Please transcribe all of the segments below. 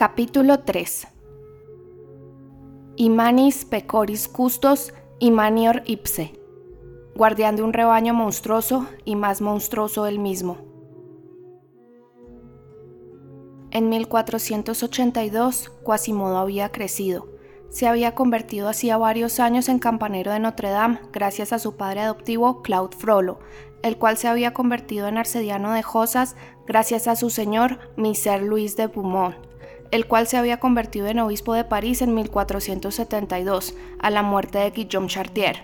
Capítulo 3 Imanis pecoris custos imanior ipse, guardián de un rebaño monstruoso y más monstruoso él mismo. En 1482, Quasimodo había crecido. Se había convertido hacía varios años en campanero de Notre Dame gracias a su padre adoptivo Claude Frollo, el cual se había convertido en arcediano de Josas gracias a su señor Miser Luis de Beaumont, el cual se había convertido en obispo de París en 1472, a la muerte de Guillaume Chartier.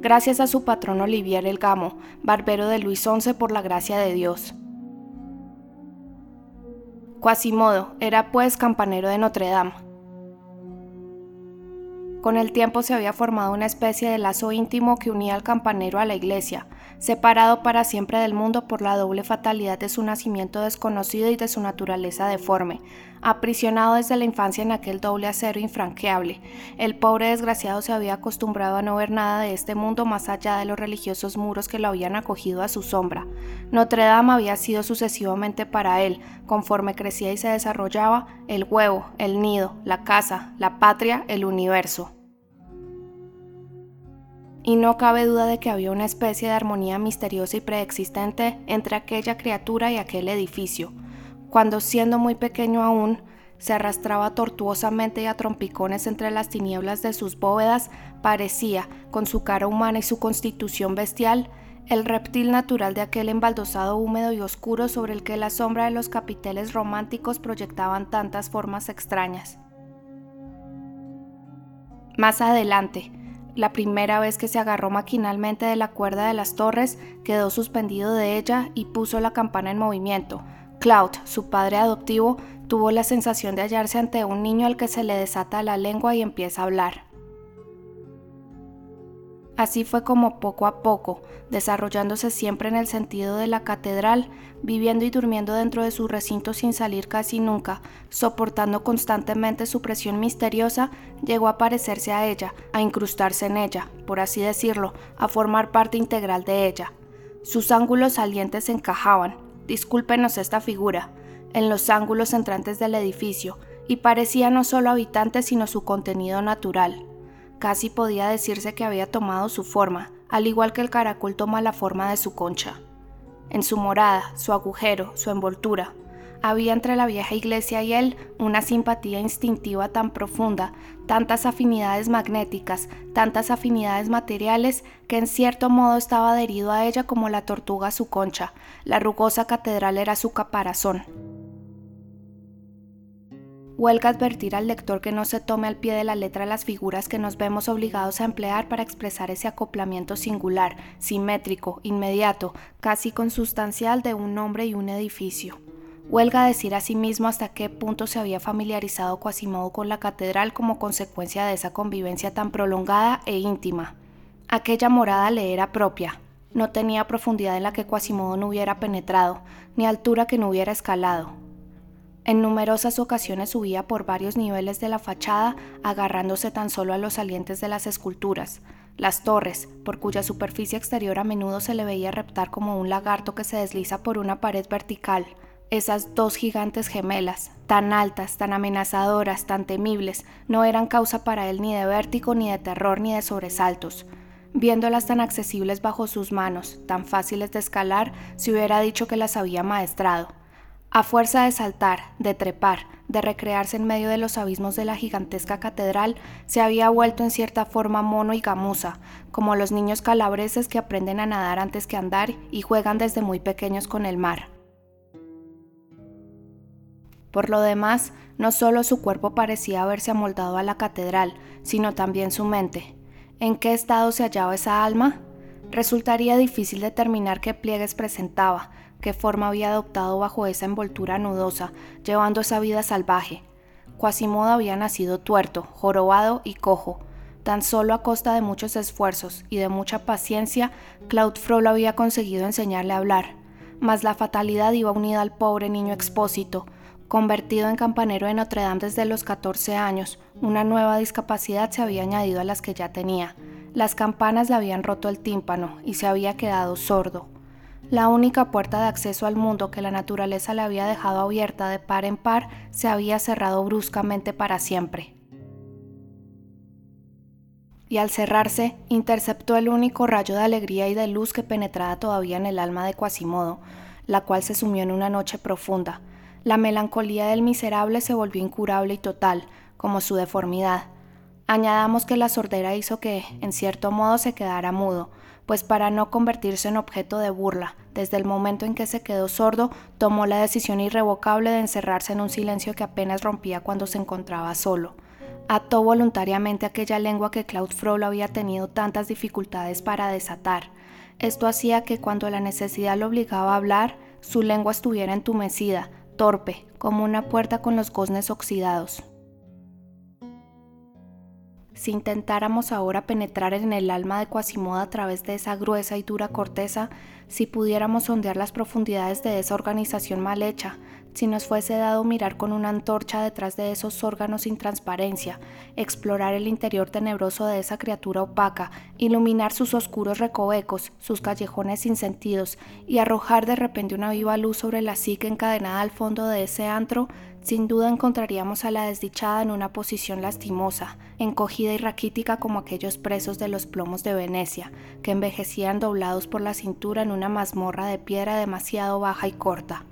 Gracias a su patrón Olivier el Gamo, barbero de Luis XI por la gracia de Dios. Quasimodo era pues campanero de Notre Dame. Con el tiempo se había formado una especie de lazo íntimo que unía al campanero a la iglesia, separado para siempre del mundo por la doble fatalidad de su nacimiento desconocido y de su naturaleza deforme, aprisionado desde la infancia en aquel doble acero infranqueable. El pobre desgraciado se había acostumbrado a no ver nada de este mundo más allá de los religiosos muros que lo habían acogido a su sombra. Notre Dame había sido sucesivamente para él, conforme crecía y se desarrollaba, el huevo, el nido, la casa, la patria, el universo y no cabe duda de que había una especie de armonía misteriosa y preexistente entre aquella criatura y aquel edificio, cuando siendo muy pequeño aún, se arrastraba tortuosamente y a trompicones entre las tinieblas de sus bóvedas, parecía, con su cara humana y su constitución bestial, el reptil natural de aquel embaldosado húmedo y oscuro sobre el que la sombra de los capiteles románticos proyectaban tantas formas extrañas. Más adelante, la primera vez que se agarró maquinalmente de la cuerda de las torres, quedó suspendido de ella y puso la campana en movimiento. Cloud, su padre adoptivo, tuvo la sensación de hallarse ante un niño al que se le desata la lengua y empieza a hablar. Así fue como poco a poco, desarrollándose siempre en el sentido de la catedral, viviendo y durmiendo dentro de su recinto sin salir casi nunca, soportando constantemente su presión misteriosa, llegó a parecerse a ella, a incrustarse en ella, por así decirlo, a formar parte integral de ella. Sus ángulos salientes encajaban, discúlpenos esta figura, en los ángulos entrantes del edificio, y parecía no solo habitante sino su contenido natural. Casi podía decirse que había tomado su forma, al igual que el caracol toma la forma de su concha. En su morada, su agujero, su envoltura, había entre la vieja iglesia y él una simpatía instintiva tan profunda, tantas afinidades magnéticas, tantas afinidades materiales, que en cierto modo estaba adherido a ella como la tortuga a su concha, la rugosa catedral era su caparazón. Huelga advertir al lector que no se tome al pie de la letra las figuras que nos vemos obligados a emplear para expresar ese acoplamiento singular, simétrico, inmediato, casi consustancial de un nombre y un edificio. Huelga decir a sí mismo hasta qué punto se había familiarizado Quasimodo con la catedral como consecuencia de esa convivencia tan prolongada e íntima. Aquella morada le era propia, no tenía profundidad en la que Quasimodo no hubiera penetrado, ni altura que no hubiera escalado, en numerosas ocasiones subía por varios niveles de la fachada, agarrándose tan solo a los salientes de las esculturas. Las torres, por cuya superficie exterior a menudo se le veía reptar como un lagarto que se desliza por una pared vertical. Esas dos gigantes gemelas, tan altas, tan amenazadoras, tan temibles, no eran causa para él ni de vértigo, ni de terror, ni de sobresaltos. Viéndolas tan accesibles bajo sus manos, tan fáciles de escalar, se hubiera dicho que las había maestrado. A fuerza de saltar, de trepar, de recrearse en medio de los abismos de la gigantesca catedral, se había vuelto en cierta forma mono y gamuza, como los niños calabreses que aprenden a nadar antes que andar y juegan desde muy pequeños con el mar. Por lo demás, no solo su cuerpo parecía haberse amoldado a la catedral, sino también su mente. ¿En qué estado se hallaba esa alma? Resultaría difícil determinar qué pliegues presentaba, qué forma había adoptado bajo esa envoltura nudosa, llevando esa vida salvaje. Quasimodo había nacido tuerto, jorobado y cojo. Tan solo a costa de muchos esfuerzos y de mucha paciencia, Claude Frollo había conseguido enseñarle a hablar. Mas la fatalidad iba unida al pobre niño expósito, convertido en campanero de Notre Dame desde los 14 años. Una nueva discapacidad se había añadido a las que ya tenía. Las campanas le habían roto el tímpano y se había quedado sordo. La única puerta de acceso al mundo que la naturaleza le había dejado abierta de par en par se había cerrado bruscamente para siempre. Y al cerrarse, interceptó el único rayo de alegría y de luz que penetraba todavía en el alma de Quasimodo, la cual se sumió en una noche profunda. La melancolía del miserable se volvió incurable y total, como su deformidad. Añadamos que la sordera hizo que, en cierto modo, se quedara mudo, pues para no convertirse en objeto de burla, desde el momento en que se quedó sordo, tomó la decisión irrevocable de encerrarse en un silencio que apenas rompía cuando se encontraba solo. Ató voluntariamente aquella lengua que Claude Frollo había tenido tantas dificultades para desatar. Esto hacía que cuando la necesidad lo obligaba a hablar, su lengua estuviera entumecida, torpe, como una puerta con los goznes oxidados. Si intentáramos ahora penetrar en el alma de Quasimodo a través de esa gruesa y dura corteza, si pudiéramos sondear las profundidades de esa organización mal hecha, si nos fuese dado mirar con una antorcha detrás de esos órganos sin transparencia, explorar el interior tenebroso de esa criatura opaca, iluminar sus oscuros recovecos, sus callejones sin sentidos, y arrojar de repente una viva luz sobre la psique encadenada al fondo de ese antro, sin duda encontraríamos a la desdichada en una posición lastimosa, encogida y raquítica como aquellos presos de los plomos de Venecia, que envejecían doblados por la cintura en una mazmorra de piedra demasiado baja y corta.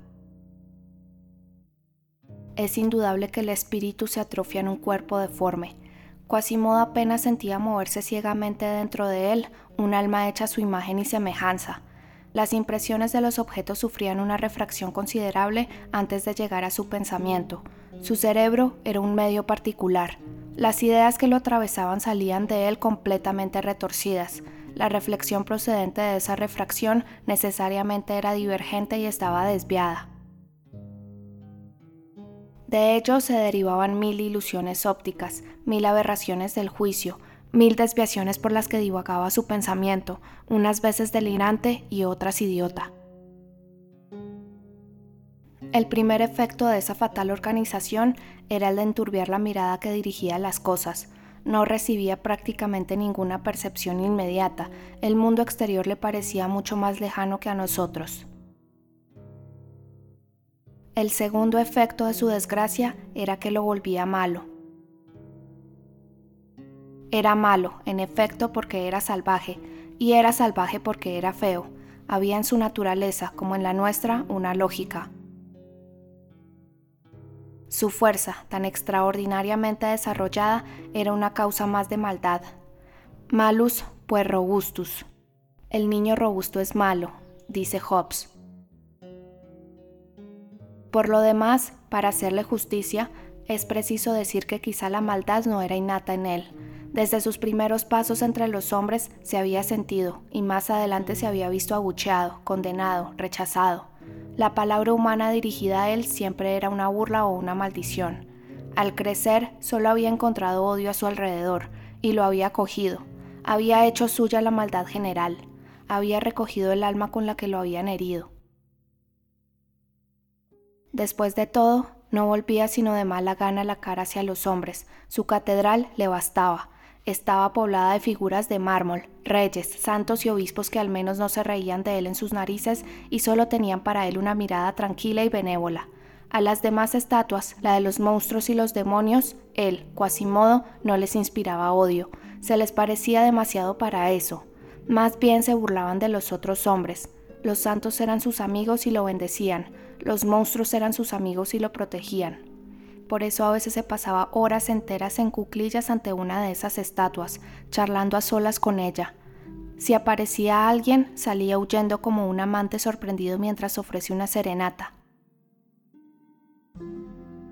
Es indudable que el espíritu se atrofia en un cuerpo deforme. Quasimodo apenas sentía moverse ciegamente dentro de él un alma hecha a su imagen y semejanza, las impresiones de los objetos sufrían una refracción considerable antes de llegar a su pensamiento. Su cerebro era un medio particular. Las ideas que lo atravesaban salían de él completamente retorcidas. La reflexión procedente de esa refracción necesariamente era divergente y estaba desviada. De ello se derivaban mil ilusiones ópticas, mil aberraciones del juicio, mil desviaciones por las que divagaba su pensamiento, unas veces delirante y otras idiota. El primer efecto de esa fatal organización era el de enturbiar la mirada que dirigía a las cosas. No recibía prácticamente ninguna percepción inmediata, el mundo exterior le parecía mucho más lejano que a nosotros. El segundo efecto de su desgracia era que lo volvía malo, era malo, en efecto, porque era salvaje, y era salvaje porque era feo. Había en su naturaleza, como en la nuestra, una lógica. Su fuerza, tan extraordinariamente desarrollada, era una causa más de maldad. Malus, pues robustus. El niño robusto es malo, dice Hobbes. Por lo demás, para hacerle justicia, es preciso decir que quizá la maldad no era innata en él, desde sus primeros pasos entre los hombres se había sentido y más adelante se había visto abucheado, condenado, rechazado. La palabra humana dirigida a él siempre era una burla o una maldición. Al crecer solo había encontrado odio a su alrededor y lo había cogido. Había hecho suya la maldad general. Había recogido el alma con la que lo habían herido. Después de todo, no volvía sino de mala gana la cara hacia los hombres. Su catedral le bastaba estaba poblada de figuras de mármol, reyes, santos y obispos que al menos no se reían de él en sus narices y solo tenían para él una mirada tranquila y benévola. A las demás estatuas, la de los monstruos y los demonios, él, Quasimodo, no les inspiraba odio, se les parecía demasiado para eso. Más bien se burlaban de los otros hombres. Los santos eran sus amigos y lo bendecían, los monstruos eran sus amigos y lo protegían. Por eso a veces se pasaba horas enteras en cuclillas ante una de esas estatuas, charlando a solas con ella. Si aparecía alguien, salía huyendo como un amante sorprendido mientras ofrece una serenata.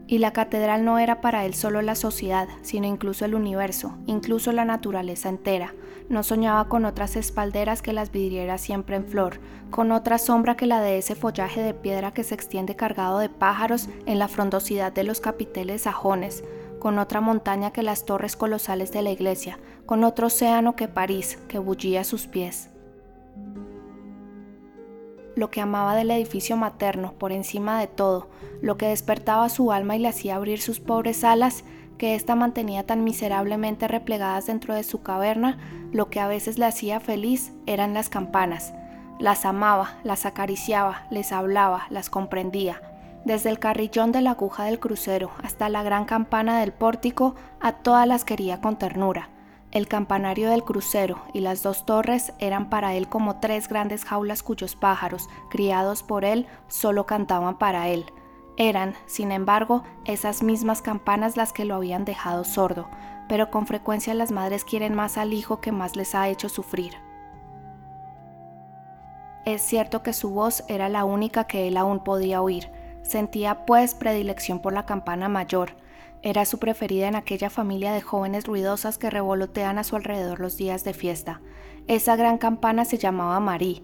Y la catedral no era para él solo la sociedad, sino incluso el universo, incluso la naturaleza entera. No soñaba con otras espalderas que las vidrieras siempre en flor, con otra sombra que la de ese follaje de piedra que se extiende cargado de pájaros en la frondosidad de los capiteles sajones, con otra montaña que las torres colosales de la iglesia, con otro océano que París, que bullía a sus pies lo que amaba del edificio materno por encima de todo, lo que despertaba su alma y le hacía abrir sus pobres alas, que ésta mantenía tan miserablemente replegadas dentro de su caverna, lo que a veces le hacía feliz eran las campanas. Las amaba, las acariciaba, les hablaba, las comprendía. Desde el carrillón de la aguja del crucero hasta la gran campana del pórtico, a todas las quería con ternura. El campanario del crucero y las dos torres eran para él como tres grandes jaulas cuyos pájaros, criados por él, solo cantaban para él. Eran, sin embargo, esas mismas campanas las que lo habían dejado sordo, pero con frecuencia las madres quieren más al hijo que más les ha hecho sufrir. Es cierto que su voz era la única que él aún podía oír. Sentía pues predilección por la campana mayor. Era su preferida en aquella familia de jóvenes ruidosas que revolotean a su alrededor los días de fiesta. Esa gran campana se llamaba Marie.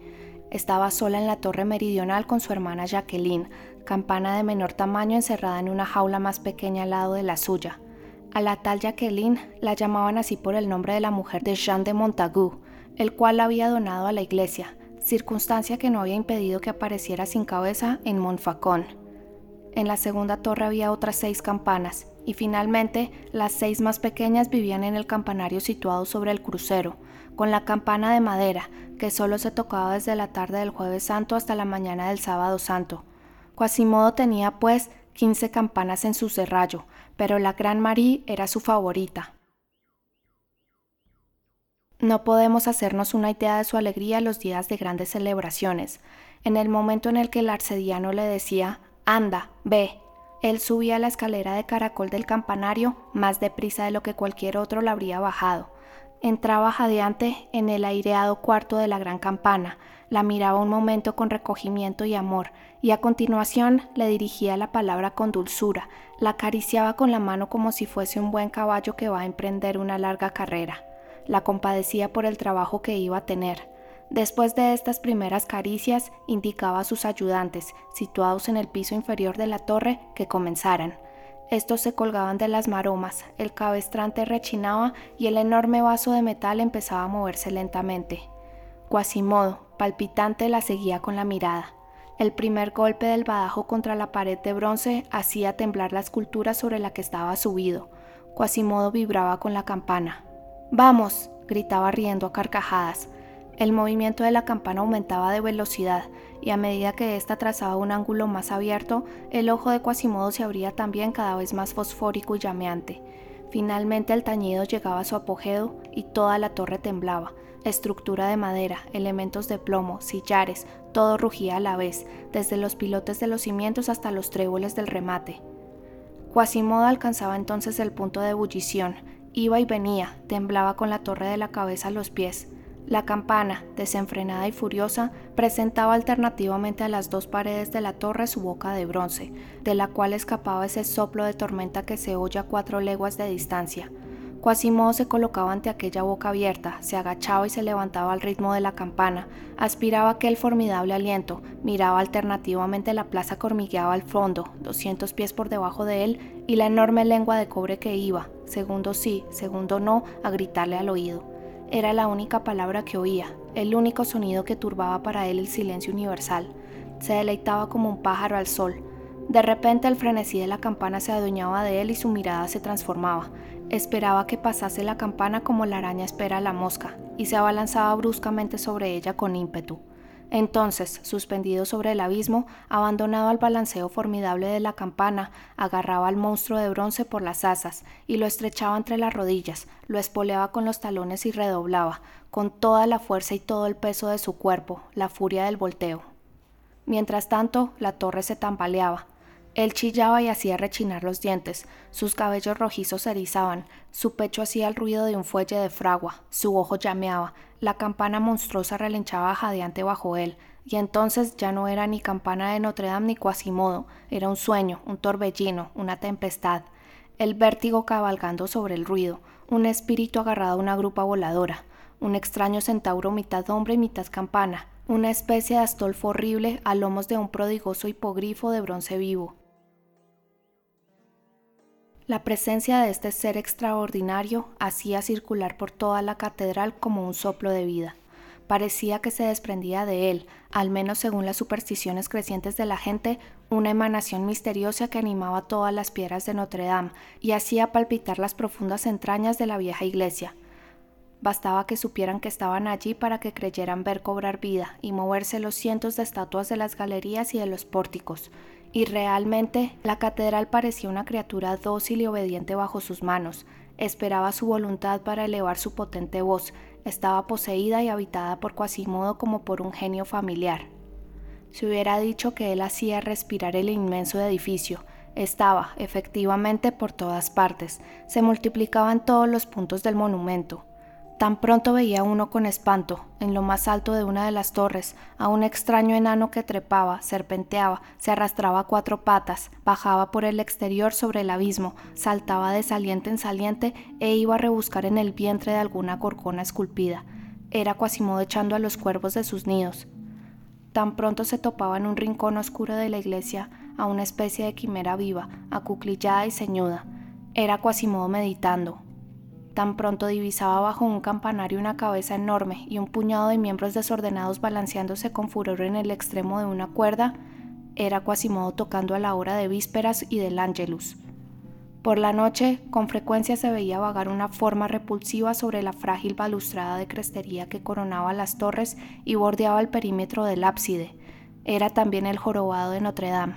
Estaba sola en la torre meridional con su hermana Jacqueline, campana de menor tamaño encerrada en una jaula más pequeña al lado de la suya. A la tal Jacqueline la llamaban así por el nombre de la mujer de Jean de Montagu, el cual la había donado a la iglesia, circunstancia que no había impedido que apareciera sin cabeza en Montfaucon. En la segunda torre había otras seis campanas, y finalmente las seis más pequeñas vivían en el campanario situado sobre el crucero, con la campana de madera, que solo se tocaba desde la tarde del jueves santo hasta la mañana del sábado santo. Quasimodo tenía, pues, quince campanas en su serrallo, pero la Gran Marie era su favorita. No podemos hacernos una idea de su alegría los días de grandes celebraciones. En el momento en el que el arcediano le decía, anda, ve, él subía la escalera de caracol del campanario más deprisa de lo que cualquier otro la habría bajado. Entraba jadeante en el aireado cuarto de la gran campana, la miraba un momento con recogimiento y amor, y a continuación le dirigía la palabra con dulzura, la acariciaba con la mano como si fuese un buen caballo que va a emprender una larga carrera la compadecía por el trabajo que iba a tener. Después de estas primeras caricias, indicaba a sus ayudantes, situados en el piso inferior de la torre, que comenzaran. Estos se colgaban de las maromas, el cabestrante rechinaba y el enorme vaso de metal empezaba a moverse lentamente. Quasimodo, palpitante, la seguía con la mirada. El primer golpe del badajo contra la pared de bronce hacía temblar la escultura sobre la que estaba subido. Quasimodo vibraba con la campana. Vamos, gritaba riendo a carcajadas. El movimiento de la campana aumentaba de velocidad, y a medida que ésta trazaba un ángulo más abierto, el ojo de Quasimodo se abría también cada vez más fosfórico y llameante. Finalmente el tañido llegaba a su apogeo y toda la torre temblaba. Estructura de madera, elementos de plomo, sillares, todo rugía a la vez, desde los pilotes de los cimientos hasta los tréboles del remate. Quasimodo alcanzaba entonces el punto de ebullición, Iba y venía, temblaba con la torre de la cabeza a los pies. La campana, desenfrenada y furiosa, presentaba alternativamente a las dos paredes de la torre su boca de bronce, de la cual escapaba ese soplo de tormenta que se oye a cuatro leguas de distancia. Quasimodo se colocaba ante aquella boca abierta, se agachaba y se levantaba al ritmo de la campana, aspiraba aquel formidable aliento, miraba alternativamente la plaza que hormigueaba al fondo, doscientos pies por debajo de él, y la enorme lengua de cobre que iba, segundo sí, segundo no, a gritarle al oído. Era la única palabra que oía, el único sonido que turbaba para él el silencio universal. Se deleitaba como un pájaro al sol. De repente el frenesí de la campana se adueñaba de él y su mirada se transformaba. Esperaba que pasase la campana como la araña espera a la mosca, y se abalanzaba bruscamente sobre ella con ímpetu. Entonces, suspendido sobre el abismo, abandonado al balanceo formidable de la campana, agarraba al monstruo de bronce por las asas y lo estrechaba entre las rodillas, lo espoleaba con los talones y redoblaba, con toda la fuerza y todo el peso de su cuerpo, la furia del volteo. Mientras tanto, la torre se tambaleaba, él chillaba y hacía rechinar los dientes, sus cabellos rojizos se erizaban, su pecho hacía el ruido de un fuelle de fragua, su ojo llameaba, la campana monstruosa relinchaba jadeante bajo él, y entonces ya no era ni campana de Notre Dame ni Quasimodo, era un sueño, un torbellino, una tempestad, el vértigo cabalgando sobre el ruido, un espíritu agarrado a una grupa voladora, un extraño centauro mitad hombre y mitad campana, una especie de astolfo horrible a lomos de un prodigoso hipogrifo de bronce vivo. La presencia de este ser extraordinario hacía circular por toda la catedral como un soplo de vida. Parecía que se desprendía de él, al menos según las supersticiones crecientes de la gente, una emanación misteriosa que animaba todas las piedras de Notre Dame y hacía palpitar las profundas entrañas de la vieja iglesia. Bastaba que supieran que estaban allí para que creyeran ver cobrar vida y moverse los cientos de estatuas de las galerías y de los pórticos. Y realmente la catedral parecía una criatura dócil y obediente bajo sus manos. Esperaba su voluntad para elevar su potente voz. Estaba poseída y habitada por Quasimodo como por un genio familiar. Se hubiera dicho que él hacía respirar el inmenso edificio. Estaba, efectivamente, por todas partes. Se multiplicaba en todos los puntos del monumento. Tan pronto veía uno con espanto, en lo más alto de una de las torres, a un extraño enano que trepaba, serpenteaba, se arrastraba a cuatro patas, bajaba por el exterior sobre el abismo, saltaba de saliente en saliente e iba a rebuscar en el vientre de alguna corcona esculpida. Era Quasimodo echando a los cuervos de sus nidos. Tan pronto se topaba en un rincón oscuro de la iglesia a una especie de quimera viva, acuclillada y ceñuda. Era Quasimodo meditando, Tan pronto divisaba bajo un campanario una cabeza enorme y un puñado de miembros desordenados balanceándose con furor en el extremo de una cuerda, era Quasimodo tocando a la hora de vísperas y del ángelus. Por la noche, con frecuencia se veía vagar una forma repulsiva sobre la frágil balustrada de crestería que coronaba las torres y bordeaba el perímetro del ábside. Era también el jorobado de Notre Dame.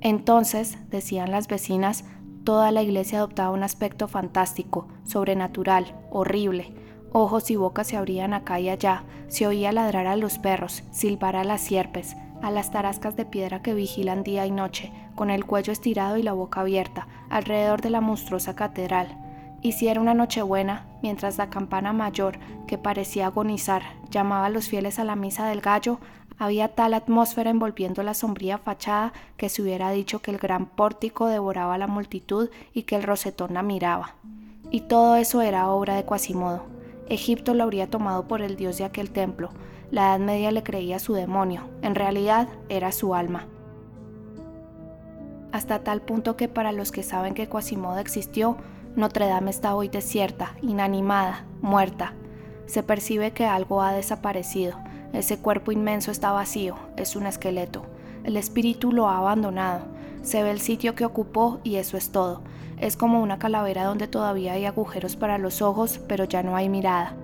Entonces, decían las vecinas, Toda la iglesia adoptaba un aspecto fantástico, sobrenatural, horrible. Ojos y bocas se abrían acá y allá, se oía ladrar a los perros, silbar a las sierpes, a las tarascas de piedra que vigilan día y noche, con el cuello estirado y la boca abierta, alrededor de la monstruosa catedral. Y si era una nochebuena, mientras la campana mayor, que parecía agonizar, llamaba a los fieles a la misa del gallo, había tal atmósfera envolviendo la sombría fachada que se hubiera dicho que el gran pórtico devoraba a la multitud y que el rosetón la miraba. Y todo eso era obra de Quasimodo. Egipto lo habría tomado por el dios de aquel templo. La Edad Media le creía su demonio. En realidad era su alma. Hasta tal punto que para los que saben que Quasimodo existió, Notre Dame está hoy desierta, inanimada, muerta. Se percibe que algo ha desaparecido, ese cuerpo inmenso está vacío, es un esqueleto. El espíritu lo ha abandonado. Se ve el sitio que ocupó y eso es todo. Es como una calavera donde todavía hay agujeros para los ojos, pero ya no hay mirada.